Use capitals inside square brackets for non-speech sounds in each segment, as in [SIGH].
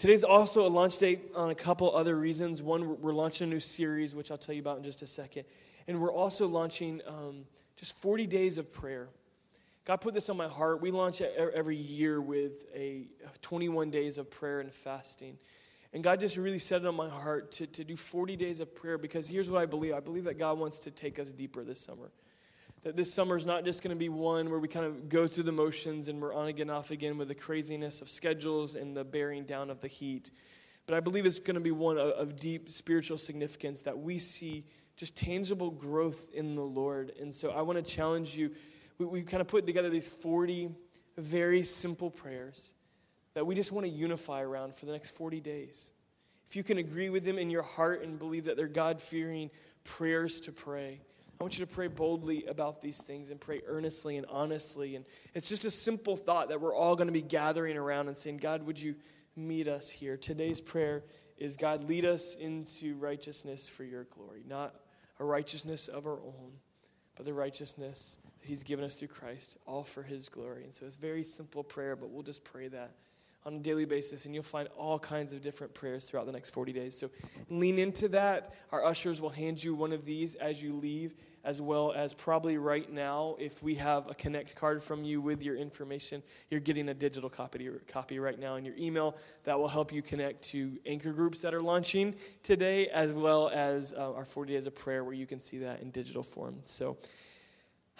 Today's also a launch date on a couple other reasons. One, we're launching a new series, which I'll tell you about in just a second. And we're also launching um, just 40 days of prayer. God put this on my heart. We launch every year with a 21 days of prayer and fasting. And God just really set it on my heart to, to do 40 days of prayer because here's what I believe I believe that God wants to take us deeper this summer. That this summer is not just going to be one where we kind of go through the motions and we're on again, off again with the craziness of schedules and the bearing down of the heat. But I believe it's going to be one of, deep spiritual significance that we see just tangible growth in the Lord. And so I want to challenge you. We, we kind of put together these 40 very simple prayers that we just want to unify around for the next 40 days. If you can agree with them in your heart and believe that they're God fearing prayers to pray, I want you to pray boldly about these things and pray earnestly and honestly. And it's just a simple thought that we're all going to be gathering around and saying, God, would you meet us here? Today's prayer is God, lead us into righteousness for your glory, not a righteousness of our own, but the righteousness that He's given us through Christ, all for His glory. And so it's very simple prayer, but we'll just pray that on a daily basis, and you'll find all kinds of different prayers throughout the next 40 days. So lean into that. Our ushers will hand you one of these as you leave, as well as probably right now, if we have a Connect card from you with your information, you're getting a digital copy, copy right now in your email that will help you connect to anchor groups that are launching today, as well as uh, our 40 days of prayer where you can see that in digital form. So,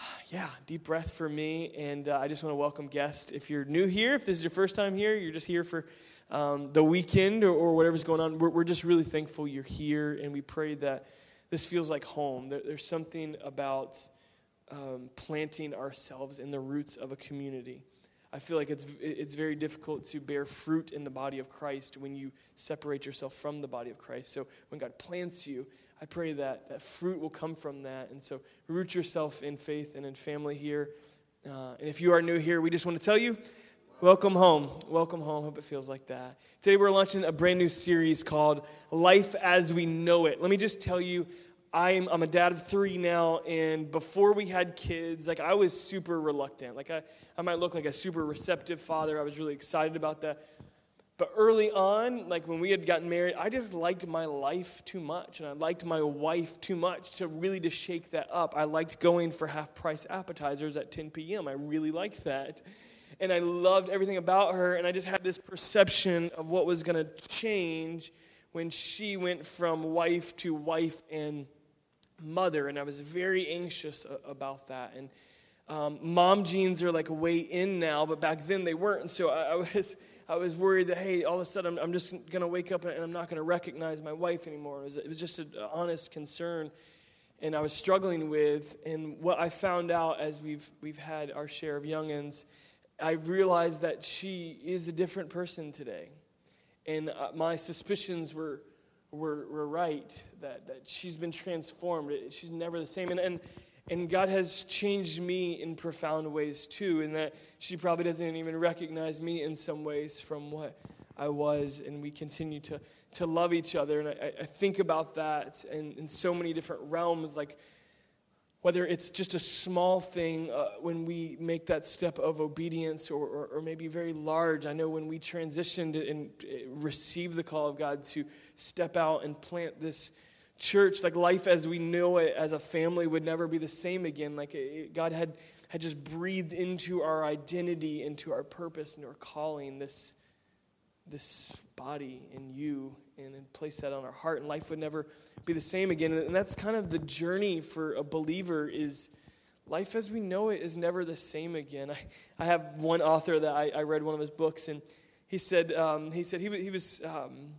[SIGHS] yeah, deep breath for me. And uh, I just want to welcome guests. If you're new here, if this is your first time here, you're just here for um, the weekend or, or, whatever's going on, we're, we're, just really thankful you're here. And we pray that this feels like home. There, there's something about um, planting ourselves in the roots of a community. I feel like it's, it's very difficult to bear fruit in the body of Christ when you separate yourself from the body of Christ. So when God plants you, I pray that that fruit will come from that. And so root yourself in faith and in family here. Uh, and if you are new here, we just want to tell you, welcome home. Welcome home. Hope it feels like that. Today we're launching a brand new series called Life as We Know It. Let me just tell you, I'm, I'm a dad of three now, and before we had kids, like I was super reluctant. Like I, I might look like a super receptive father. I was really excited about that. But early on, like when we had gotten married, I just liked my life too much, and I liked my wife too much to really to shake that up. I liked going for half price appetizers at 10 p.m. I really liked that. And I loved everything about her, and I just had this perception of what was going to change when she went from wife to wife and mother, and I was very anxious about that. And um, mom jeans are like way in now, but back then they weren't. And so I, I was I was worried that, hey, all of a sudden I'm, I'm just going to wake up and I'm not going to recognize my wife anymore. It was, it was just an honest concern and I was struggling with. And what I found out as we've, we've had our share of youngins, I realized that she is a different person today. And uh, my suspicions were, were, were right, that, that she's been transformed. She's never the same. And, and and God has changed me in profound ways too, in that she probably doesn't even recognize me in some ways from what I was, and we continue to, to love each other. And I, I think about that in, in so many different realms, like whether it's just a small thing uh, when we make that step of obedience or, or, or, maybe very large. I know when we transitioned and received the call of God to step out and plant this church, like life as we know it as a family, would never be the same again. Like it, God had, had just breathed into our identity, into our purpose, and our calling this, this body in you and, and placed that on our heart, and life would never be the same again. And that's kind of the journey for a believer is life as we know it is never the same again. I, I have one author that I, I read one of his books, and he said, um, he, said he, he was. Um,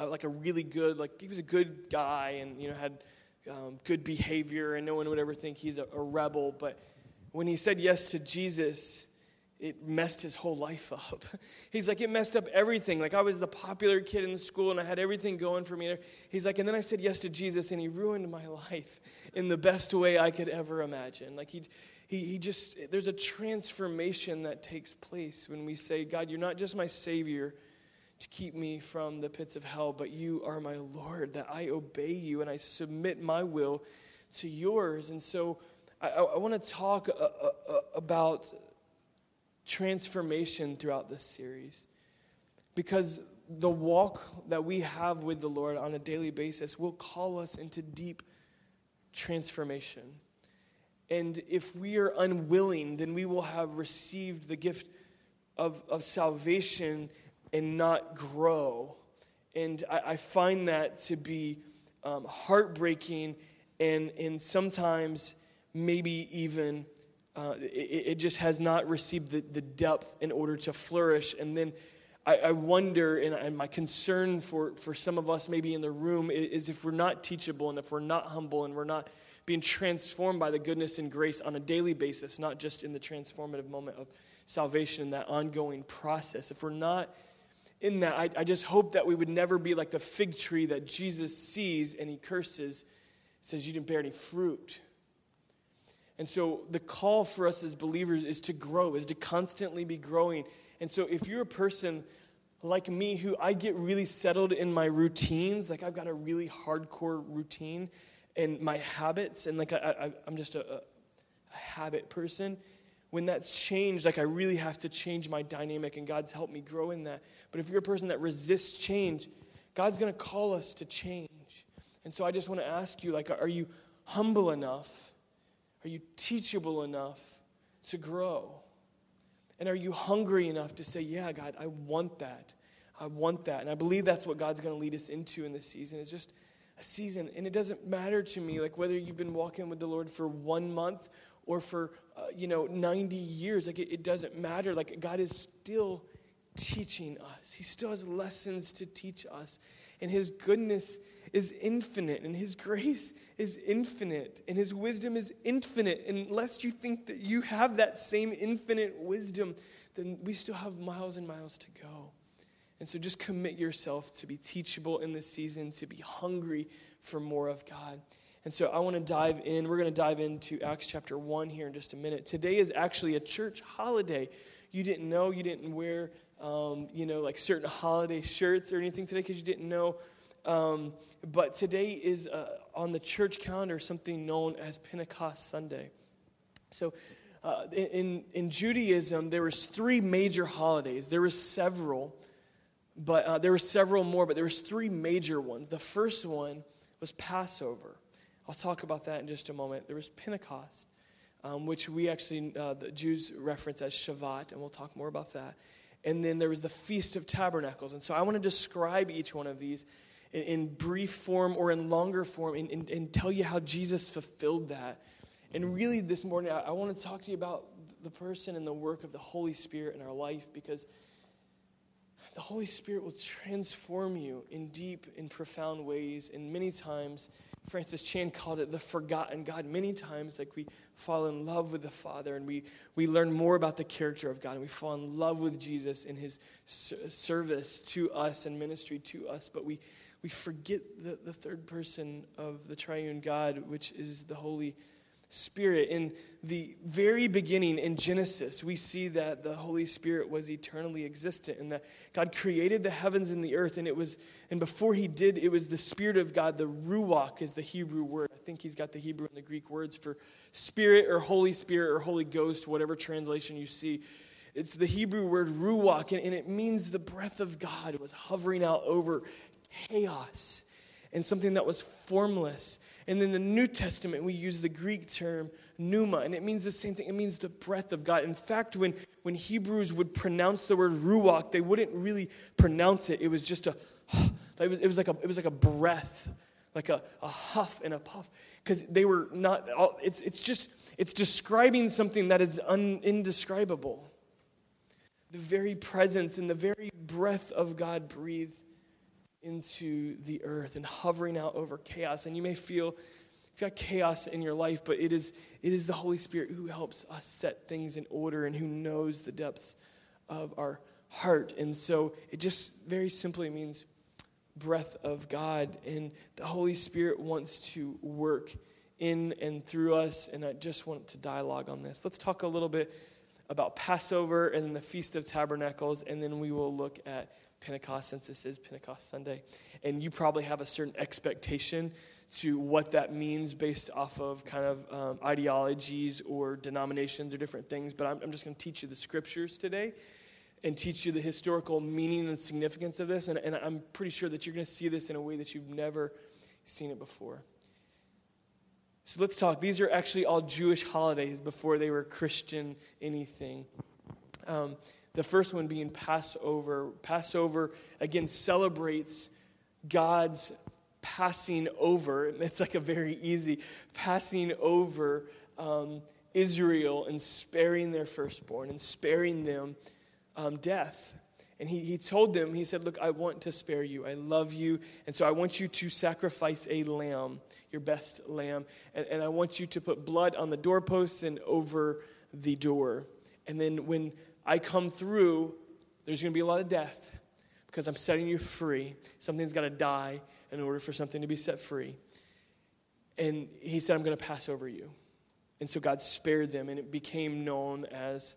uh, like a really good, like he was a good guy and, you know, had um, good behavior and no one would ever think he's a, a rebel. But when he said yes to Jesus, it messed his whole life [LAUGHS] up. He's like, it messed up everything. Like, I was the popular kid in school and I had everything going for me. He's like, and then I said yes to Jesus and he ruined my [LAUGHS] life in the best way I could ever imagine. Like, he, he, he just, there's a transformation that takes place when we say, God, you're not just my Savior, to keep me from the pits of hell, but you are my Lord, that I obey you and I submit my will to yours. And so I, I want to talk uh, uh, uh, about transformation throughout this series. Because the walk that we have with the Lord on a daily basis will call us into deep transformation. And if we are unwilling, then we will have received the gift of, of salvation and not grow. And I, I find that to be um, heartbreaking and, and sometimes maybe even uh, it, it, just has not received the, the depth in order to flourish. And then I, I wonder, and, and, my concern for, for some of us maybe in the room is, is if we're not teachable and if we're not humble and we're not being transformed by the goodness and grace on a daily basis, not just in the transformative moment of salvation, that ongoing process. If we're not in that, I, I just hope that we would never be like the fig tree that Jesus sees and he curses, says, You didn't bear any fruit. And so the call for us as believers is to grow, is to constantly be growing. And so if you're a person like me who I get really settled in my routines, like I've got a really hardcore routine and my habits, and like I, am just a, a habit person when that's changed, like I really have to change my dynamic, and God's helped me grow in that. But if you're a person that resists change, God's going to call us to change. And so I just want to ask you, like, are you humble enough? Are you teachable enough to grow? And are you hungry enough to say, Yeah, God, I want that. I want that. And I believe that's what God's going to lead us into in this season. It's just a season. And it doesn't matter to me, like whether you've been walking with the Lord for one month or for, uh, you know, 90 years. Like, it, it doesn't matter. Like, God is still teaching us, He still has lessons to teach us. And His goodness is infinite, and His grace is infinite, and His wisdom is infinite. Unless you think that you have that same infinite wisdom, then we still have miles and miles to go. And so just commit yourself to be teachable in this season, to be hungry for more of God. And so I want to dive in. We're going to dive into Acts chapter 1 here in just a minute. Today is actually a church holiday. You didn't know, you didn't wear, um, you know, like certain holiday shirts or anything today because you didn't know. Um, but today is uh, on the church calendar something known as Pentecost Sunday. So uh, in, in Judaism, there was three major holidays. There was several, but uh, there were several more, but there was three major ones. The first one was Passover. I'll talk about that in just a moment. There was Pentecost, um, which we actually, uh, the Jews reference as Shavuot, and we'll talk more about that. And then there was the Feast of Tabernacles. And so I want to describe each one of these in, in brief form or in longer form and, and, and, tell you how Jesus fulfilled that. And really, this morning, I, I want to talk to you about the person and the work of the Holy Spirit in our life because the Holy Spirit will transform you in deep and profound ways. And many times, Francis Chan called it the forgotten God. Many times, like we fall in love with the Father and we, we learn more about the character of God and we fall in love with Jesus in his service to us and ministry to us, but we, we forget the, the third person of the triune God, which is the Holy Spirit. In the very beginning in Genesis, we see that the Holy Spirit was eternally existent and that God created the heavens and the earth. And it was, and before he did, it was the Spirit of God. The Ruach is the Hebrew word. I think he's got the Hebrew and the Greek words for Spirit or Holy Spirit or Holy Ghost, whatever translation you see. It's the Hebrew word ruach, and, and it means the breath of God. Was hovering out over chaos and something that was formless. And in the New Testament, we use the Greek term pneuma, and it means the same thing. It means the breath of God. In fact, when, when Hebrews would pronounce the word ruach, they wouldn't really pronounce it. It was just a, [SIGHS] it was, it was, like, a, it was like a breath, like a, a huff and a puff. Because they were not, it's, it's just, it's describing something that is un, indescribable. The very presence and the very breath of God breathed into the earth and hovering out over chaos. And you may feel you've got chaos in your life, but it is, it is the Holy Spirit who helps us set things in order and who knows the depths of our heart. And so it just very simply means breath of God. And the Holy Spirit wants to work in and through us. And I just want to dialogue on this. Let's talk a little bit about Passover and the Feast of Tabernacles, and then we will look at Pentecost since this is Pentecost Sunday. And you probably have a certain expectation to what that means based off of kind of um, ideologies or denominations or different things. But I'm, I'm just going to teach you the scriptures today. and teach you the historical meaning and significance of this. And, and I'm pretty sure that you're going to see this in a way that you've never seen it before. So let's talk. These are actually all Jewish holidays before they were Christian anything. Um, the first one being Passover. Passover, again, celebrates God's passing over. It's like a very easy passing over um, Israel and sparing their firstborn and sparing them um, death. And he, he told them, he said, Look, I want to spare you. I love you. And so I want you to sacrifice a lamb, your best lamb. And, and I want you to put blood on the doorposts and over the door. And then when I come through, there's going to be a lot of death because I'm setting you free. Something's got to die in order for something to be set free. And he said, I'm going to pass over you. And so God spared them, and it became known as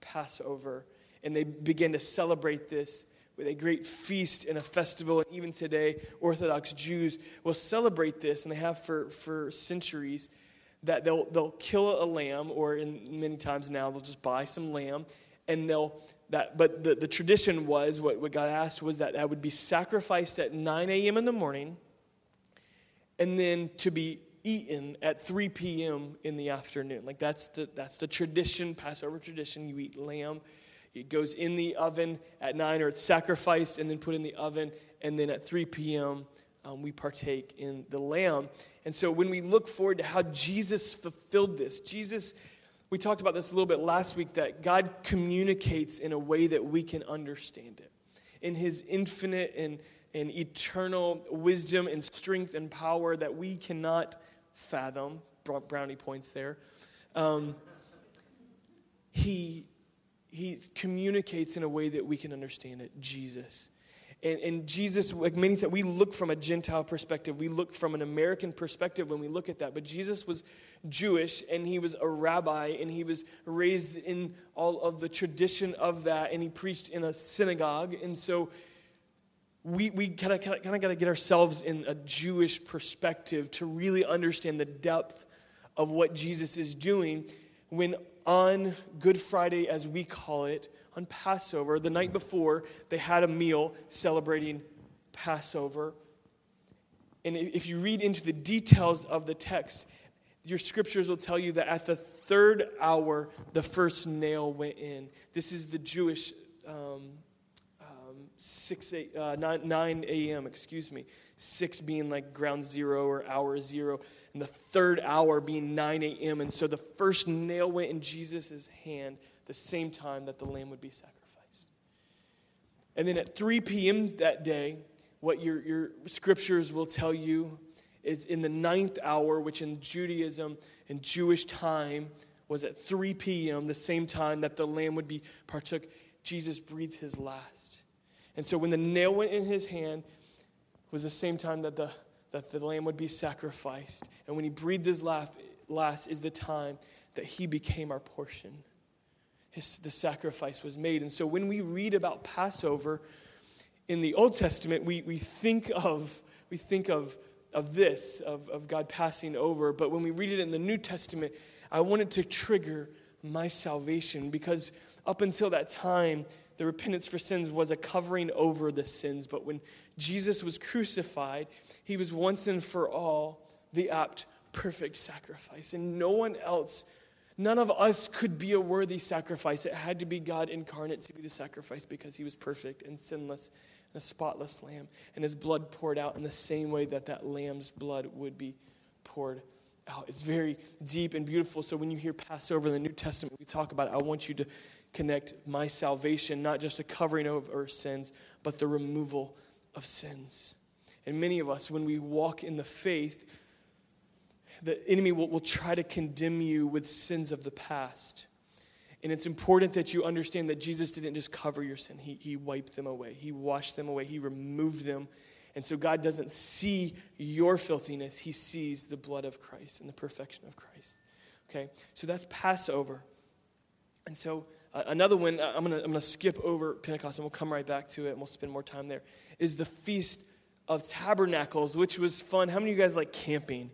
Passover. And they began to celebrate this with a great feast and a festival. And even today, Orthodox Jews will celebrate this, and they have for, for centuries, that they'll, they'll kill a lamb, or in many times now, they'll just buy some lamb, and they'll that but the, the tradition was what, what god asked was that that would be sacrificed at 9 a.m in the morning and then to be eaten at 3 p.m. in the afternoon. Like that's the, that's the tradition, Passover tradition. You eat lamb. It goes in the oven at 9 or it's sacrificed and then put in the oven. And then at 3 p.m., um, we partake in the lamb. And so when we look forward to how Jesus fulfilled this, Jesus, we talked about this a little bit last week, that God communicates in a way that we can understand it. In his infinite and and eternal wisdom and strength and power that we cannot fathom. Brownie points there. Um, he, he communicates in a way that we can understand it Jesus. And, and, Jesus, like many things, we look from a Gentile perspective. We look from an American perspective when we look at that. But Jesus was Jewish and he was a rabbi and he was raised in all of the tradition of that and he preached in a synagogue. And so we, we kind of kind of got to get ourselves in a Jewish perspective to really understand the depth of what Jesus is doing when on Good Friday, as we call it, on Passover, the night before, they had a meal celebrating Passover. And if you read into the details of the text, your scriptures will tell you that at the third hour, the first nail went in. This is the Jewish um, 6 8, uh, 9, 9 a.m., excuse me. 6 being like ground zero or hour zero, and the third hour being 9 a.m. And so the first nail went in Jesus' hand the same time that the lamb would be sacrificed. And then at 3 p.m. that day, what your, your scriptures will tell you is in the ninth hour, which in Judaism and Jewish time was at 3 p.m., the same time that the lamb would be partook, Jesus breathed his last. And so when the nail went in his hand, was the same time that the, that the lamb would be sacrificed. And when he breathed his last, last is the time that he became our portion. His, the sacrifice was made. And so when we read about Passover in the Old Testament, we, we think of, we think of, of this, of, of God passing over. But when we read it in the New Testament, I wanted to trigger my salvation because up until that time, the repentance for sins was a covering over the sins. But when Jesus was crucified, he was once and for all the apt, perfect sacrifice. And no one else, none of us could be a worthy sacrifice. It had to be God incarnate to be the sacrifice because he was perfect and sinless and a spotless lamb. And his blood poured out in the same way that that lamb's blood would be poured out. It's very deep and beautiful. So when you hear Passover in the New Testament, we talk about it. I want you to connect my salvation, not just a covering over sins, but the removal of sins. And many of us, when we walk in the faith, the enemy will, will try to condemn you with sins of the past. And it's important that you understand that Jesus didn't just cover your sin, he, he wiped them away, He washed them away, He removed them. And so God doesn't see your filthiness, He sees the blood of Christ and the perfection of Christ. Okay? So that's Passover. And so uh, another one, uh, I'm going to I'm gonna skip over Pentecost and we'll come right back to it and we'll spend more time there, is the Feast of Tabernacles, which was fun. How many of you guys like camping?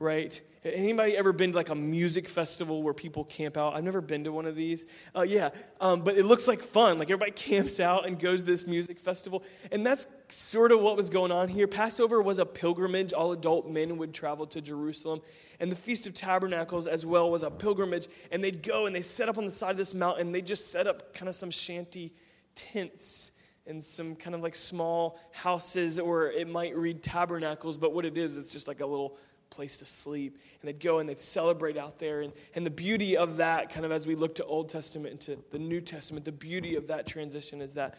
Right? Anybody ever been to like a music festival where people camp out? I've never been to one of these. Uh, yeah, um, but it looks like fun. Like everybody [LAUGHS] camps out and goes to this music festival. And that's sort of what was going on here. Passover was a pilgrimage. All adult men would travel to Jerusalem. And the Feast of Tabernacles as well was a pilgrimage. And they'd go and they set up on the side of this mountain. They just set up kind of some shanty tents and some kind of like small houses, or it might read tabernacles, but what it is, it's just like a little place to sleep. And they'd go and they'd celebrate out there. And, and the beauty of that, kind of as we look to Old Testament into the New Testament, the beauty of that transition is that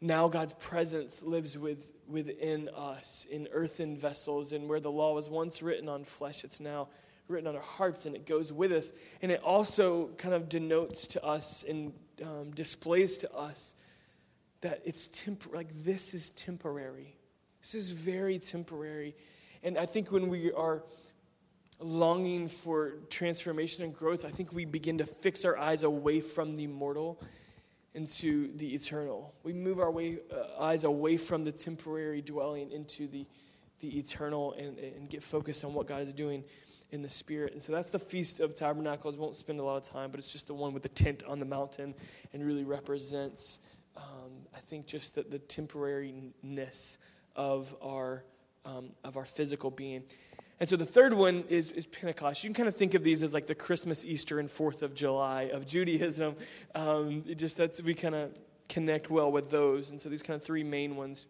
now God's presence lives with, within us in earthen vessels. And where the law was once written on flesh, it's now written on our hearts and it goes with us. And it also kind of denotes to us and um, displays to us that it's temp- like this is temporary. This is very temporary. And I think when we are longing for transformation and growth, I think we begin to fix our eyes away from the mortal into the eternal. We move our way, uh, eyes away from the temporary dwelling into the, the eternal and, and get focused on what God is doing in the spirit. And so that's the Feast of Tabernacles. Won't spend a lot of time, but it's just the one with the tent on the mountain and really represents, um, I think, just the, the temporariness of our um, of our physical being. And so the third one is, is Pentecost. You can kind of think of these as like the Christmas, Easter, and Fourth of July of Judaism. Um, just that's we kind of connect well with those. And so these kind of three main ones.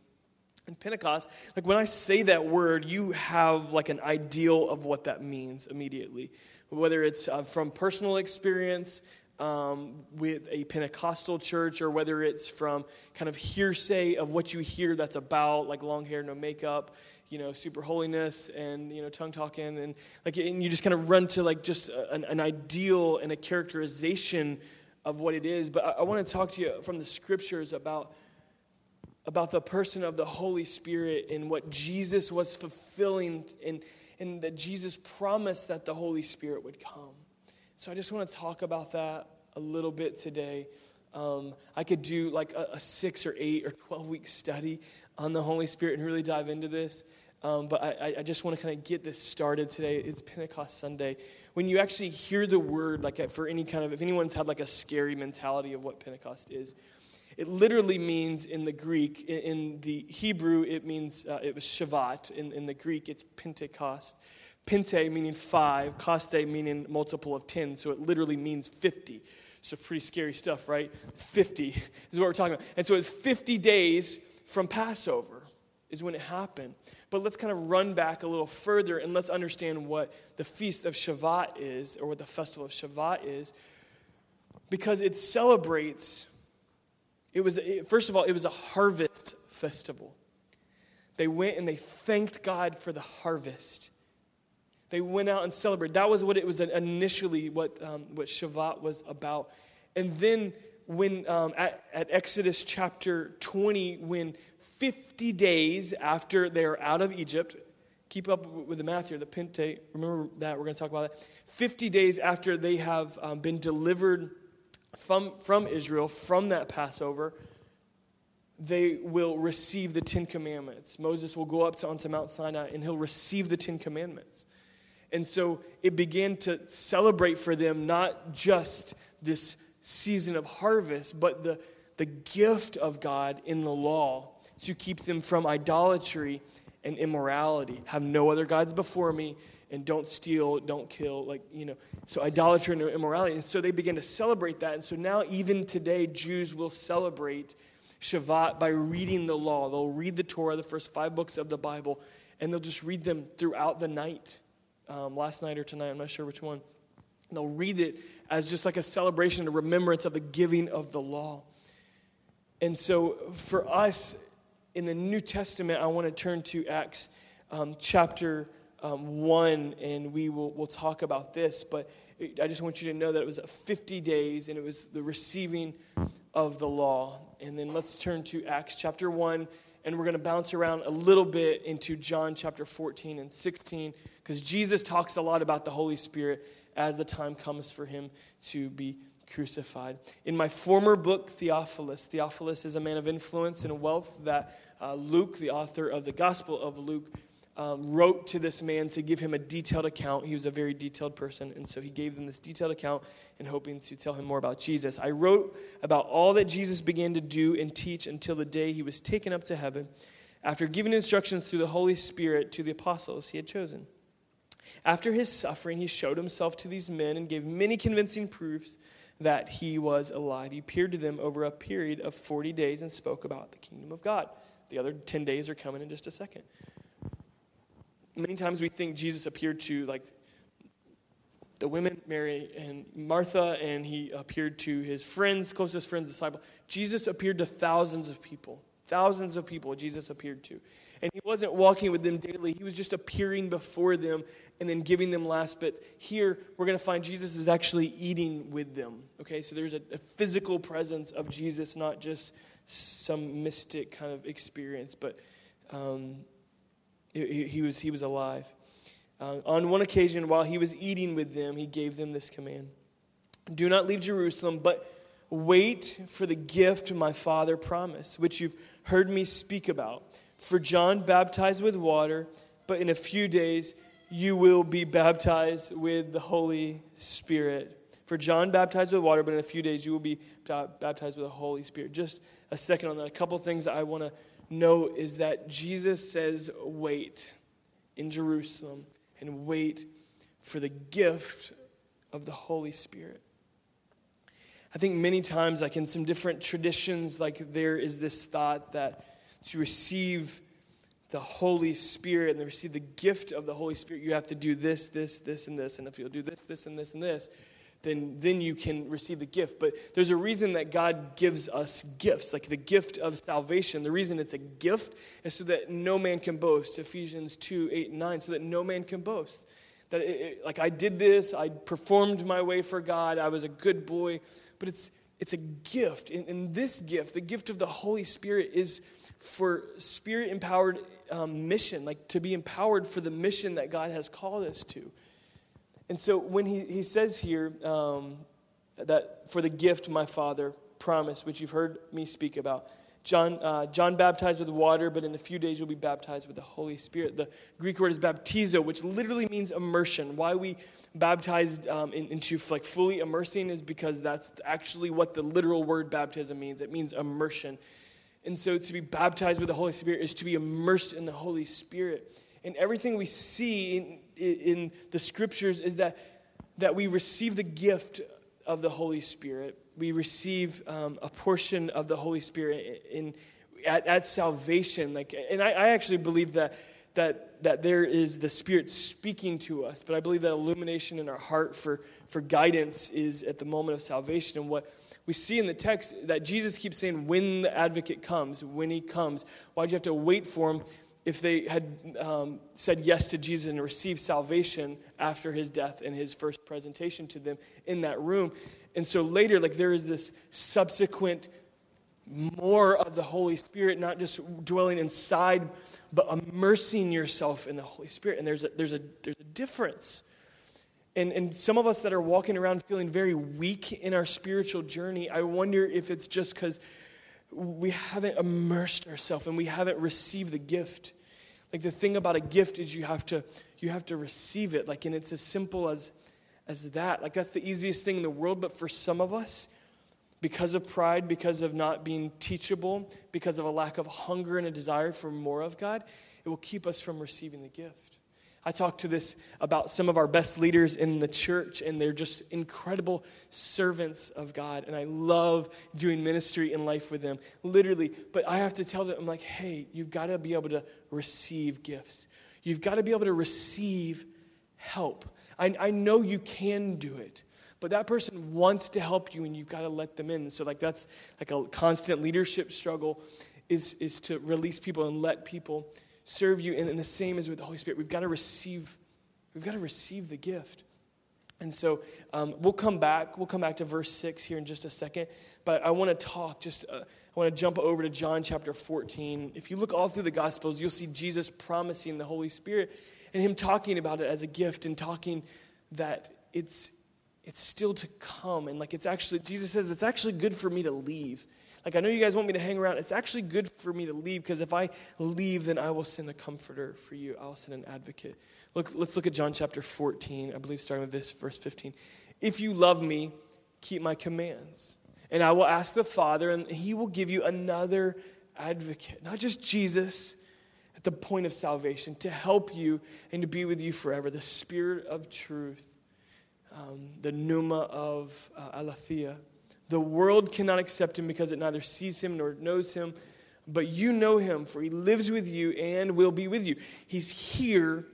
And Pentecost, like when I say that word, you have like an ideal of what that means immediately. Whether it's uh, from personal experience, um, with a Pentecostal church, or whether it's from kind of hearsay of what you hear that's about, like long hair, no makeup, you know, super holiness, and you know, tongue talking, and like, and you just kind of run to like just an, an ideal and a characterization of what it is. But I, I want to talk to you from the scriptures about about the person of the Holy Spirit and what Jesus was fulfilling, and and that Jesus promised that the Holy Spirit would come. So I just want to talk about that a little bit today. Um, I could do like a, a, six or eight or 12 week study on the Holy Spirit and really dive into this. Um, but I, I just want to kind of get this started today. It's Pentecost Sunday. When you actually hear the word, like for any kind of, if anyone's had like a scary mentality of what Pentecost is, it literally means in the Greek, in, in the Hebrew, it means, uh, it was Shavuot. In, in the Greek, it's Pentecost. Pente meaning five, koste meaning multiple of 10, so it literally means 50. So pretty scary stuff, right? 50 is what we're talking about. And so it's 50 days from Passover is when it happened. But let's kind of run back a little further and let's understand what the feast of Shavuot is, or what the festival of Shavuot is, because it celebrates. It was first of all, it was a harvest festival. They went and they thanked God for the harvest. They went out and celebrated. That was what it was initially, what, um, what Shavuot was about. And then when um, at, at Exodus chapter 20, when 50 days after they're out of Egypt, keep up with the math here, the Pente, remember that, we're going to talk about that. 50 days after they have um, been delivered from, from Israel, from that Passover, they will receive the Ten Commandments. Moses will go up to, onto Mount Sinai and he'll receive the Ten Commandments. And so it began to celebrate for them not just this season of harvest, but the, the gift of God in the law to keep them from idolatry and immorality. Have no other gods before me, and don't steal, don't kill, like, you know. So idolatry and immorality. And so they began to celebrate that. And so now, even today, Jews will celebrate Shavuot by reading the law. They'll read the Torah, the first five books of the Bible, and they'll just read them throughout the night um, last night or tonight, I'm not sure which one. And they'll read it as just like a celebration, a remembrance of the giving of the law. And so for us in the New Testament, I want to turn to Acts um, chapter um, 1, and we will we'll talk about this. But I just want you to know that it was 50 days, and it was the receiving of the law. And then let's turn to Acts chapter 1 and we're going to bounce around a little bit into John chapter 14 and 16 because Jesus talks a lot about the Holy Spirit as the time comes for him to be crucified. In my former book, Theophilus, Theophilus is a man of influence and wealth that uh, Luke, the author of the Gospel of Luke, um, wrote to this man to give him a detailed account. He was a very detailed person, and so he gave them this detailed account and hoping to tell him more about Jesus. I wrote about all that Jesus began to do and teach until the day he was taken up to heaven, after giving instructions through the Holy Spirit to the apostles he had chosen. After his suffering, he showed himself to these men and gave many convincing proofs that he was alive. He appeared to them over a period of 40 days and spoke about the kingdom of God. The other 10 days are coming in just a second. Many times we think Jesus appeared to like the women, Mary and Martha, and he appeared to his friends, closest friends, disciples. Jesus appeared to thousands of people. Thousands of people Jesus appeared to. And he wasn't walking with them daily, he was just appearing before them and then giving them last bits. Here, we're going to find Jesus is actually eating with them. Okay, so there's a, a physical presence of Jesus, not just some mystic kind of experience, but um, he, he, was, he was alive. Uh, on one occasion, while he was eating with them, he gave them this command Do not leave Jerusalem, but wait for the gift my Father promised, which you've heard me speak about. For John baptized with water, but in a few days you will be baptized with the Holy Spirit. For John baptized with water, but in a few days you will be baptized with the Holy Spirit. Just a second on that. A couple things I want to note is that Jesus says, wait in Jerusalem and wait for the gift of the Holy Spirit. I think many times, like in some different traditions, like there is this thought that to receive the Holy Spirit and receive the gift of the Holy Spirit, you have to do this, this, this, and this. And if you'll do this, this, and this, and this, then, then you can receive the gift. But there's a reason that God gives us gifts, like the gift of salvation. The reason it's a gift is so that no man can boast. Ephesians 2 8 and 9, so that no man can boast. That, it, it, like, I did this, I performed my way for God, I was a good boy. But it's, it's a gift. And, and this gift, the gift of the Holy Spirit, is for spirit empowered um, mission, like to be empowered for the mission that God has called us to. And so when he, he says here um, that for the gift my Father promised, which you've heard me speak about, John, uh, John baptized with water, but in a few days you'll be baptized with the Holy Spirit. The Greek word is baptizo, which literally means immersion. Why we baptized um, in, into like fully immersing is because that's actually what the literal word baptism means. It means immersion. And so to be baptized with the Holy Spirit is to be immersed in the Holy Spirit. And everything we see in, in the scriptures is that, that we receive the gift of the Holy Spirit we receive um, a portion of the Holy Spirit in, at, at salvation. Like, and I, I actually believe that, that, that there is the Spirit speaking to us, but I believe that illumination in our heart for, for guidance is at the moment of salvation. And what we see in the text that Jesus keeps saying, when the advocate comes, when he comes, why'd you have to wait for him? if they had um, said yes to Jesus and received salvation after his death and his first presentation to them in that room. And so later, like there is this subsequent more of the Holy Spirit, not just dwelling inside, but immersing yourself in the Holy Spirit. And there's a, there's a, there's a difference. And, and some of us that are walking around feeling very weak in our spiritual journey, I wonder if it's just because we haven't immersed ourselves and we haven't received the gift. Like the thing about a gift is you have to you have to receive it. Like and it's as simple as as that. Like, that's the easiest thing in the world, but for some of us, because of pride, because of not being teachable, because of a lack of hunger and a desire for more of God, it will keep us from receiving the gift. I talk to this about some of our best leaders in the church, and they're just incredible servants of God. And I love doing ministry in life with them, literally. But I have to tell them, I'm like, hey, you've got to be able to receive gifts. You've got to be able to receive help. I, I know you can do it but that person wants to help you and you've got to let them in so like that's like a constant leadership struggle is is to release people and let people serve you and, and the same as with the holy spirit. We've got to receive we've got to receive the gift. And so um, we'll come back we'll come back to verse 6 here in just a second but i want to talk just uh, i want to jump over to john chapter 14 if you look all through the gospels you'll see jesus promising the holy spirit and him talking about it as a gift and talking that it's it's still to come and like it's actually jesus says it's actually good for me to leave Like, I know you guys want me to hang around. It's actually good for me to leave because if I leave, then I will send a comforter for you. I'll send an advocate. Look, let's look at John chapter 14, I believe, starting with this, verse 15. If you love me, keep my commands. And I will ask the Father, and he will give you another advocate, not just Jesus at the point of salvation, to help you and to be with you forever, the Spirit of truth, um, the pneuma of uh, aletheia. The world cannot accept him because it neither sees him nor knows him, but you know him, for he lives with you and will be with you. He's here,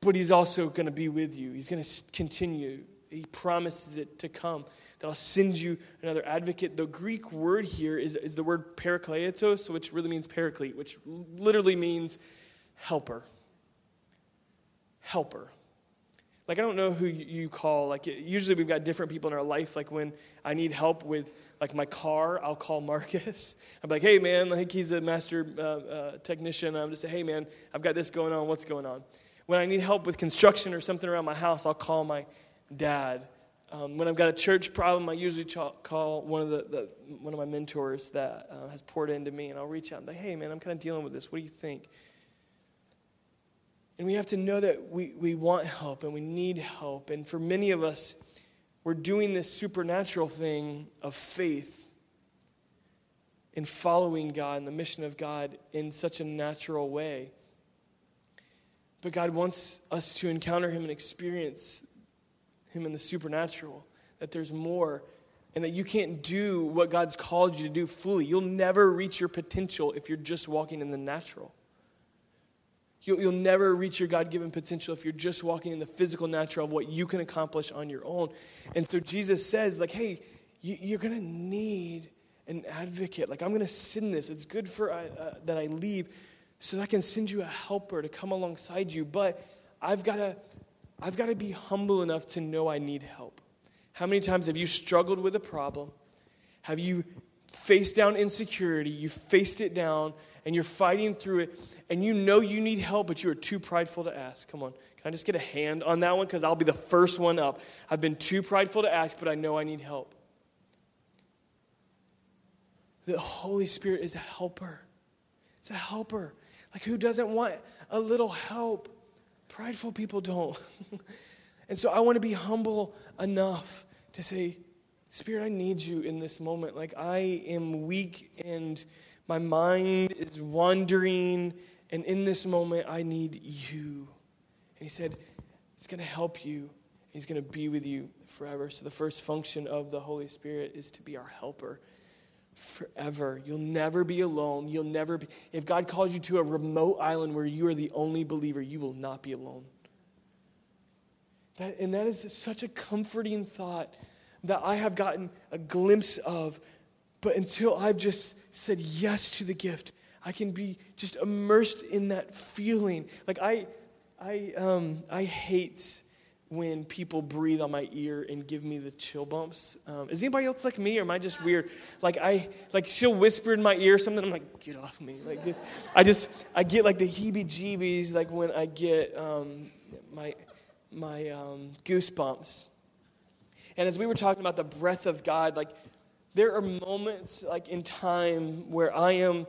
but he's also going to be with you. He's going to continue. He promises it to come. That I'll send you another advocate. The Greek word here is, is the word parakletos, which really means paraclete, which literally means helper. Helper like i don't know who you call like usually we've got different people in our life like when i need help with like my car i'll call [LAUGHS] marcus. I'm like hey man like he's a master uh, uh, technician. I'm just say hey man i've got this going on. What's going on? When i need help with construction or something around my house i'll call my dad. Um, when i've got a church problem i usually call one of the, the one of my mentors that uh, has poured into me and i'll reach out and be hey man i'm kind of dealing with this. What do you think and we have to know that we, we want help and we need help. And for many of us, we're doing this supernatural thing of faith in following God and the mission of God in such a natural way. But God wants us to encounter Him and experience Him in the supernatural, that there's more, and that you can't do what God's called you to do fully. You'll never reach your potential if you're just walking in the natural. You'll, you'll never reach your God given potential if you're just walking in the physical natural of what you can accomplish on your own. And so Jesus says, like, hey, you, you're going to need an advocate. Like, I'm going to send this. It's good for uh, uh, that I leave so that I can send you a helper to come alongside you. But I've got to I've got to be humble enough to know I need help. How many times have you struggled with a problem? Have you faced down insecurity? You faced it down and you're fighting through it and you know you need help, but you are too prideful to ask. Come on. Can I just get a hand on that one? Because I'll be the first one up. I've been too prideful to ask, but I know I need help. The Holy Spirit is a helper. It's a helper. Like, who doesn't want a little help? Prideful people don't. [LAUGHS] and so I want to be humble enough to say, Spirit, I need you in this moment. Like, I am weak and my mind is wandering, and in this moment, I need you. And he said, It's going to help you. He's going to be with you forever. So, the first function of the Holy Spirit is to be our helper forever. You'll never be alone. You'll never be. If God calls you to a remote island where you are the only believer, you will not be alone. That, and that is such a comforting thought that I have gotten a glimpse of. But until I've just said yes to the gift, I can be just immersed in that feeling. Like I, I, um, I hate when people breathe on my ear and give me the chill bumps. Um, is anybody else like me, or am I just weird? Like I, like she'll whisper in my ear something. I'm like, get off me! Like I just, I get like the heebie-jeebies. Like when I get um, my, my um, goosebumps. And as we were talking about the breath of God, like there are moments like in time where I am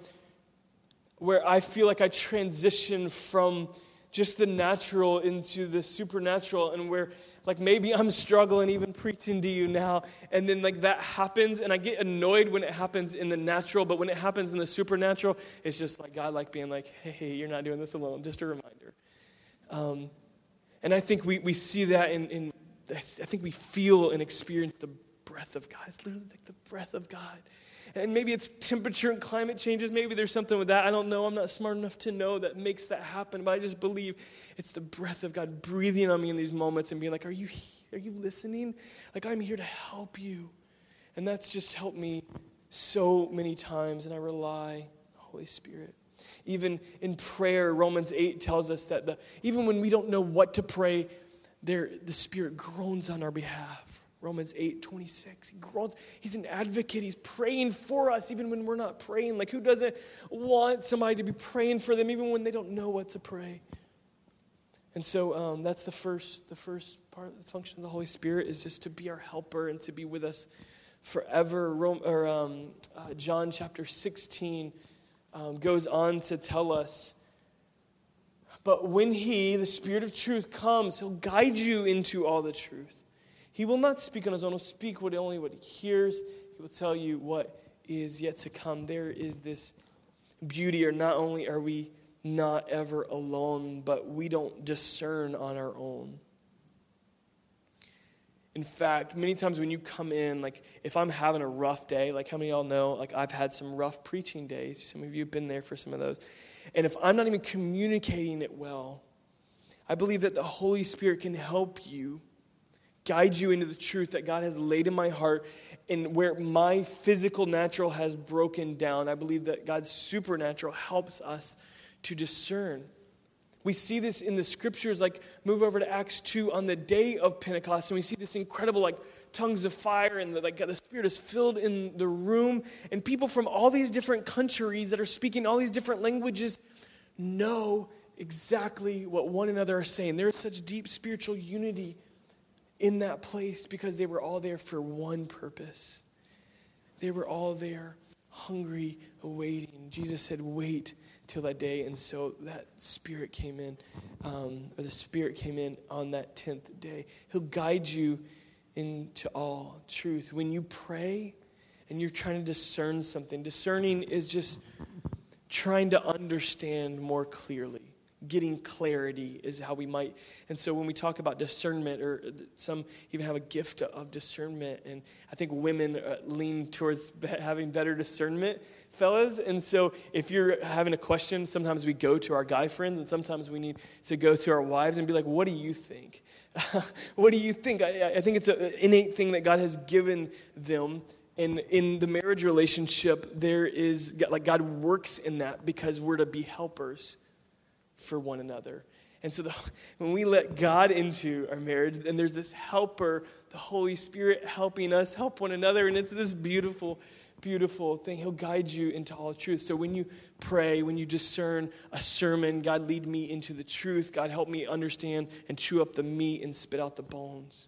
where I feel like I transition from just the natural into the supernatural and where like maybe I'm struggling even preaching to you now. And then like that happens and I get annoyed when it happens in the natural but when it happens in the supernatural it's just like God like being like hey you're not doing this alone. Just a reminder. Um, and I think we, we see that in, in I think we feel and experience the breath of God. It's literally like the breath of God. And maybe it's temperature and climate changes. Maybe there's something with that. I don't know. I'm not smart enough to know that makes that happen. But I just believe it's the breath of God breathing on me in these moments and being like, Are you, are you listening? Like, I'm here to help you. And that's just helped me so many times. And I rely Holy Spirit. Even in prayer, Romans 8 tells us that the, even when we don't know what to pray, there, the Spirit groans on our behalf. Romans 8, 26. He groans. He's an advocate. He's praying for us even when we're not praying. Like, who doesn't want somebody to be praying for them even when they don't know what to pray? And so um, that's the first, the first part of the function of the Holy Spirit is just to be our helper and to be with us forever. Rome, or um, uh, John chapter 16 um, goes on to tell us. But when He, the Spirit of truth, comes, He'll guide you into all the truth. He will not speak on His own, He'll speak what, only what He hears. He will tell you what is yet to come. There is this beauty, or not only are we not ever alone, but we don't discern on our own. In fact, many times when you come in, like if I'm having a rough day, like how many of y'all know, like I've had some rough preaching days. Some of you have been there for some of those. And if I'm not even communicating it well, I believe that the Holy Spirit can help you, guide you into the truth that God has laid in my heart. And where my physical natural has broken down, I believe that God's supernatural helps us to discern. We see this in the scriptures, like move over to Acts 2 on the day of Pentecost, and we see this incredible, like, tongues of fire, and the, like the Spirit is filled in the room, and people from all these different countries that are speaking all these different languages know exactly what one another are saying. There is such deep spiritual unity in that place because they were all there for one purpose. They were all there hungry, awaiting. Jesus said, Wait till that day. And so that spirit came in, um, or the spirit came in on that 10th day. He'll guide you into all truth. When you pray and you're trying to discern something, discerning is just trying to understand more clearly. Getting clarity is how we might. And so when we talk about discernment, or some even have a gift of discernment, and I think women uh, lean towards having better discernment fellas. And so if you're having a question, sometimes we go to our guy friends, and sometimes we need to go to our wives and be like, what do you think? [LAUGHS] what do you think? I, I think it's an innate thing that God has given them. And in the marriage relationship, there is, like, God works in that because we're to be helpers for one another. And so the, [LAUGHS] when we let God into our marriage, then there's this helper, the Holy Spirit helping us help one another. And it's this beautiful beautiful thing. He'll guide you into all truth. So when you pray, when you discern a sermon, God lead me into the truth. God help me understand and chew up the meat and spit out the bones.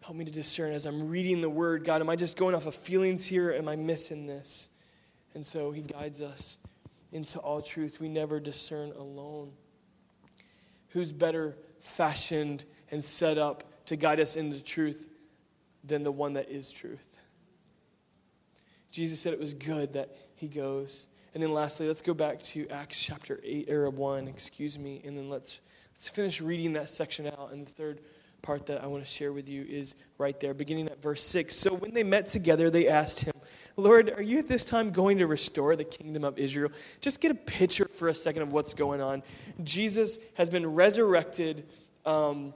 Help me to discern as I'm reading the word. God, am I just going off of feelings here? Am I missing this? And so he guides us into all truth. We never discern alone. Who's better fashioned and set up to guide us into truth than the one that is truth. Jesus said it was good that he goes. And then lastly, let's go back to Acts chapter 8 or 1, excuse me, and then let's let's finish reading that section out. And the third part that I want to share with you is right there, beginning at verse 6. So when they met together, they asked him, Lord, are you at this time going to restore the kingdom of Israel? Just get a picture for a second of what's going on. Jesus has been resurrected. Um,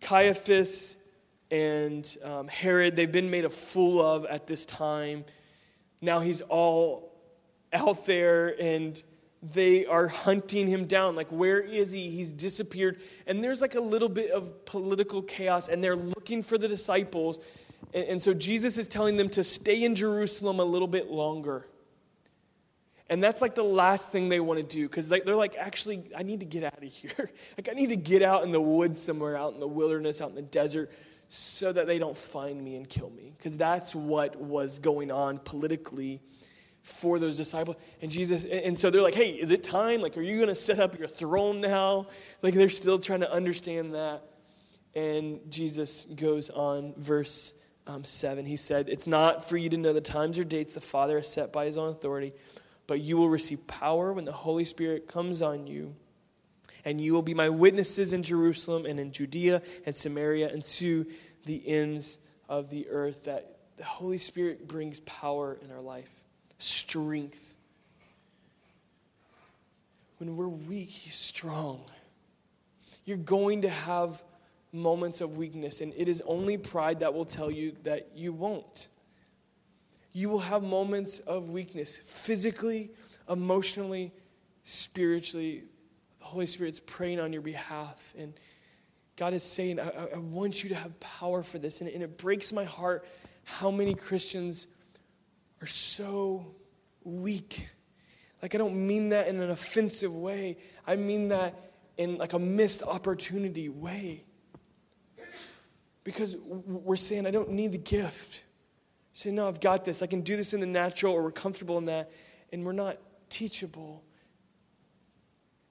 Caiaphas and um, Herod, they've been made a fool of at this time. Now he's all out there and they are hunting him down. Like, where is he? He's disappeared. And there's like a little bit of political chaos, and they're looking for the disciples. And, and so Jesus is telling them to stay in Jerusalem a little bit longer. And that's like the last thing they want to do because they're like, actually, I need to get out of [LAUGHS] here. like, I need to get out in the woods somewhere, out in the wilderness, out in the desert so that they don't find me and kill me. Because that's what was going on politically for those disciples. And Jesus, and so they're like, hey, is it time? Like, are you going to set up your throne now? Like, they're still trying to understand that. And Jesus goes on, verse um, 7. He said, It's not for you to know the times or dates the Father has set by his own authority, but you will receive power when the Holy Spirit comes on you and you will be my witnesses in Jerusalem and in Judea and Samaria and to the ends of the earth. That the Holy Spirit brings power in our life, strength. When we're weak, He's strong. You're going to have moments of weakness, and it is only pride that will tell you that you won't. You will have moments of weakness physically, emotionally, spiritually, the Holy Spirit's praying on your behalf. And God is saying, I, I want you to have power for this. And, and it breaks my heart how many Christians are so weak. Like, I don't mean that in an offensive way, I mean that in like a missed opportunity way. Because we're saying, I don't need the gift. Say, no, I've got this. I can do this in the natural, or we're comfortable in that, and we're not teachable.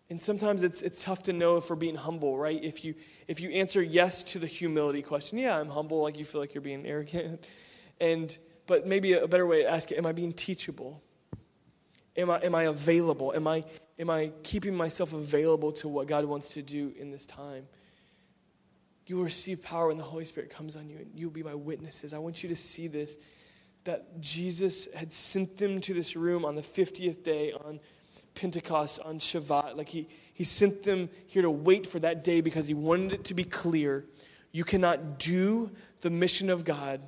And sometimes it's, it's tough to know if we're being humble, right? If you, if you answer yes to the humility question, yeah, I'm humble, like you feel like you're being arrogant. [LAUGHS] And, but maybe a better way to ask it, am I being teachable? Am I, am I available? Am I, am I keeping myself available to what God wants to do in this time? You will receive power when the Holy Spirit comes on you, and you'll be my witnesses. I want you to see this that Jesus had sent them to this room on the 50th day on Pentecost, on Shavuot. Like he, he sent them here to wait for that day because he wanted it to be clear. You cannot do the mission of God.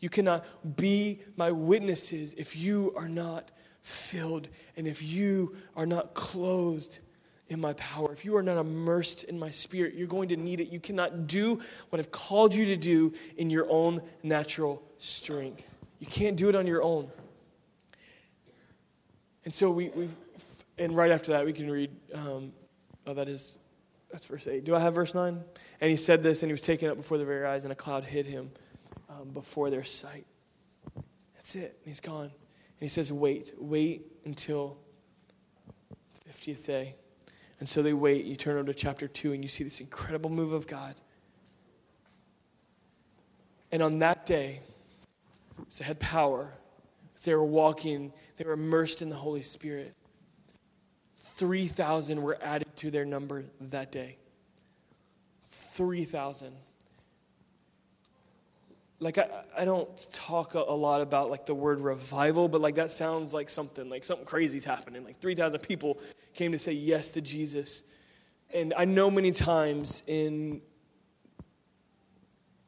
You cannot be my witnesses if you are not filled and if you are not clothed in my power, if you are not immersed in my spirit, you're going to need it. You cannot do what I've called you to do in your own natural strength. You can't do it on your own. And so we, we've, and right after that, we can read, um, oh, that is, that's verse 8. Do I have verse 9? And he said this, and he was taken up before their very eyes, and a cloud hid him um, before their sight. That's it. And he's gone. And he says, Wait, wait until 50th day. And so they wait. You turn over to chapter 2, and you see this incredible move of God. And on that day, they had power. They were walking, they were immersed in the Holy Spirit. 3,000 were added to their number that day. 3,000 like I, I don't talk a, a, lot about like the word revival but like that sounds like something like something crazy's happening like 3000 people came to say yes to jesus. And i know many times in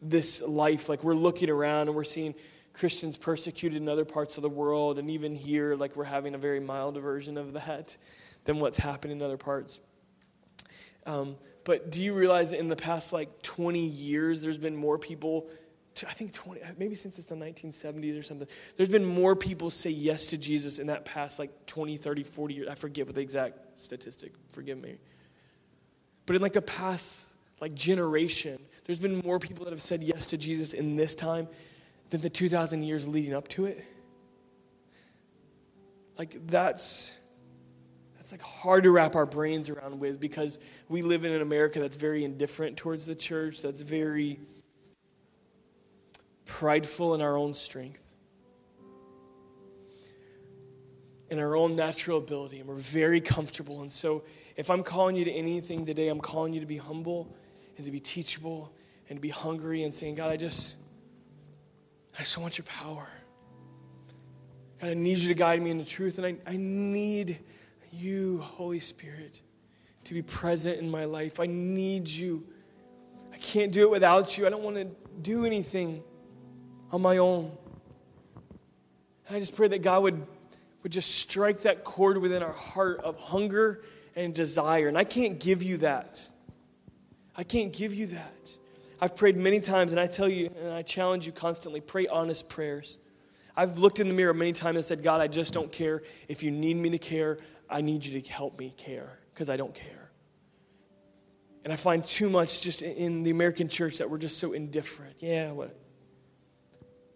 this life like we're looking around and we're seeing christians persecuted in other parts of the world. And even here like we're having a very mild version of that than what's happening in other parts. Um, but do you realize that in the past like 20 years there's been more people I think 20, uh, maybe since it's the 1970s or something, there's been more people say yes to Jesus in that past like 20, 30, 40 years. I forget what the exact statistic, forgive me. But in like the past like generation, there's been more people that have said yes to Jesus in this time than the 2,000 years leading up to it. Like that's that's like hard to wrap our brains around with because we live in an America that's very indifferent towards the church, that's very prideful in our own strength, in our own natural ability, and we're very comfortable. And so, if I'm calling you to anything today, I'm calling you to be humble and to be teachable and to be hungry and saying, God, I just, I just want your power. God, I need you to guide me in the truth, and I, I need you, Holy Spirit, to be present in my life. I need you. I can't do it without you. I don't want to do anything on my own. And I just pray that God would, would just strike that chord within our heart of hunger and desire. And I can't give you that. I can't give you that. I've prayed many times, and I tell you, and I challenge you constantly pray honest prayers. I've looked in the mirror many times and said, God, I just don't care. If you need me to care, I need you to help me care because I don't care. And I find too much just in the American church that we're just so indifferent. Yeah, what?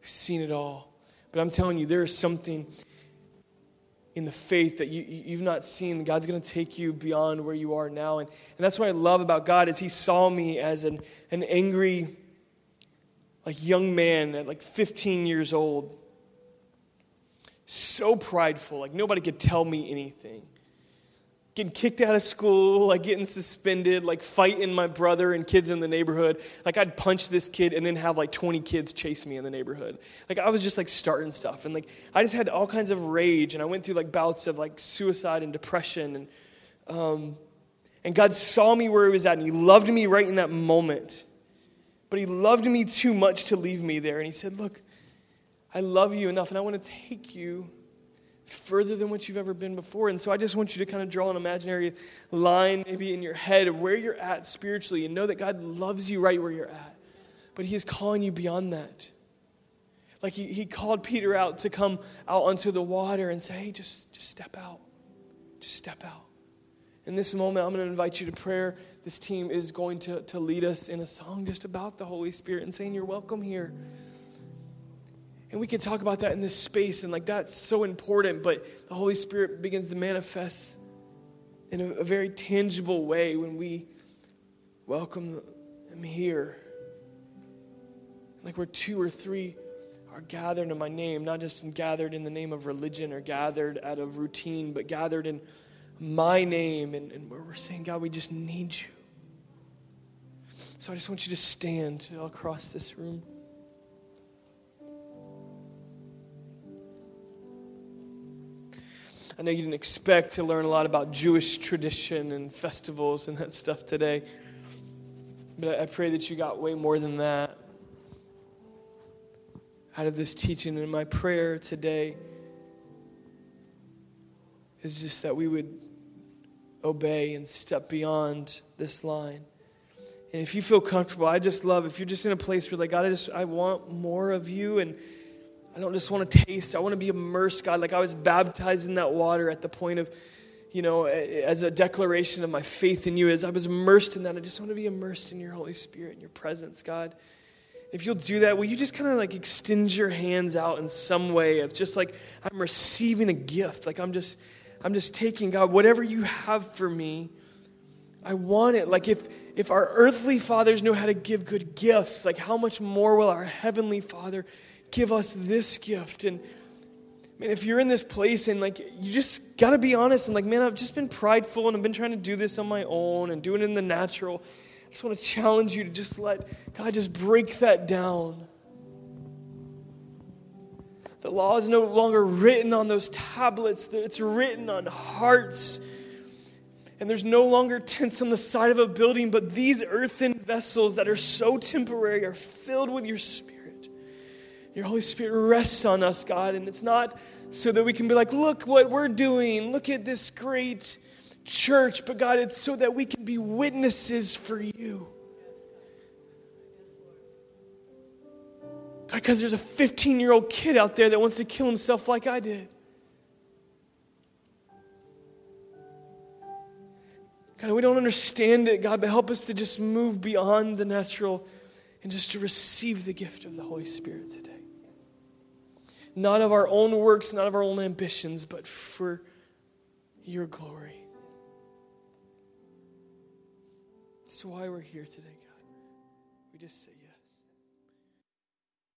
We've seen it all. But I'm telling you, there is something in the faith that you, you've not seen. God's going to take you beyond where you are now. And, and that's what I love about God is he saw me as an, an angry, like young man at like 15 years old. So prideful, like nobody could tell me anything getting kicked out of school, like getting suspended, like fighting my brother and kids in the neighborhood. Like I'd punch this kid and then have like 20 kids chase me in the neighborhood. Like I was just like starting stuff. And like I just had all kinds of rage and I went through like bouts of like suicide and depression. And, um, and God saw me where he was at and he loved me right in that moment. But he loved me too much to leave me there. And he said, Look, I love you enough and I want to take you further than what you've ever been before. And so I just want you to kind of draw an imaginary line maybe in your head of where you're at spiritually and know that God loves you right where you're at. But He is calling you beyond that. Like He, he called Peter out to come out onto the water and say, hey, just, just step out. Just step out. In this moment, I'm going to invite you to prayer. This team is going to, to lead us in a song just about the Holy Spirit and saying, You're welcome here. And we can talk about that in this space, and like that's so important, but the Holy Spirit begins to manifest in a, a very tangible way when we welcome Him here. Like where two or three are gathered in my name, not just gathered in the name of religion or gathered out of routine, but gathered in my name and, and where we're saying, God, we just need you. So I just want you to stand across this room. I know you didn't expect to learn a lot about Jewish tradition and festivals and that stuff today, but I pray that you got way more than that out of this teaching. And my prayer today is just that we would obey and step beyond this line. And if you feel comfortable, I just love if you're just in a place where like God, I just I want more of you and I don't just want to taste. I want to be immersed, God. Like I was baptized in that water at the point of, you know, as a declaration of my faith in you. As I was immersed in that, I just want to be immersed in your Holy Spirit and your presence, God. If you'll do that, will you just kind of like extend your hands out in some way of just like I'm receiving a gift. Like I'm just, I'm just taking, God, whatever you have for me, I want it. Like if if our earthly fathers knew how to give good gifts, like how much more will our heavenly Father give us this gift. And man, if you're in this place and like you just got to be honest and like, man, I've just been prideful and I've been trying to do this on my own and doing it in the natural. I just want to challenge you to just let God just break that down. The law is no longer written on those tablets, it's written on hearts. And there's no longer tents on the side of a building, but these earthen vessels that are so temporary are filled with your spirit. Your Holy Spirit rests on us, God, and it's not so that we can be like, look what we're doing, look at this great church, but God, it's so that we can be witnesses for you. Because there's a 15 year old kid out there that wants to kill himself like I did. God, we don't understand it, God, but help us to just move beyond the natural and just to receive the gift of the Holy Spirit today not of our own works, not of our own ambitions, but for your glory. That's why we're here today, God. We just say,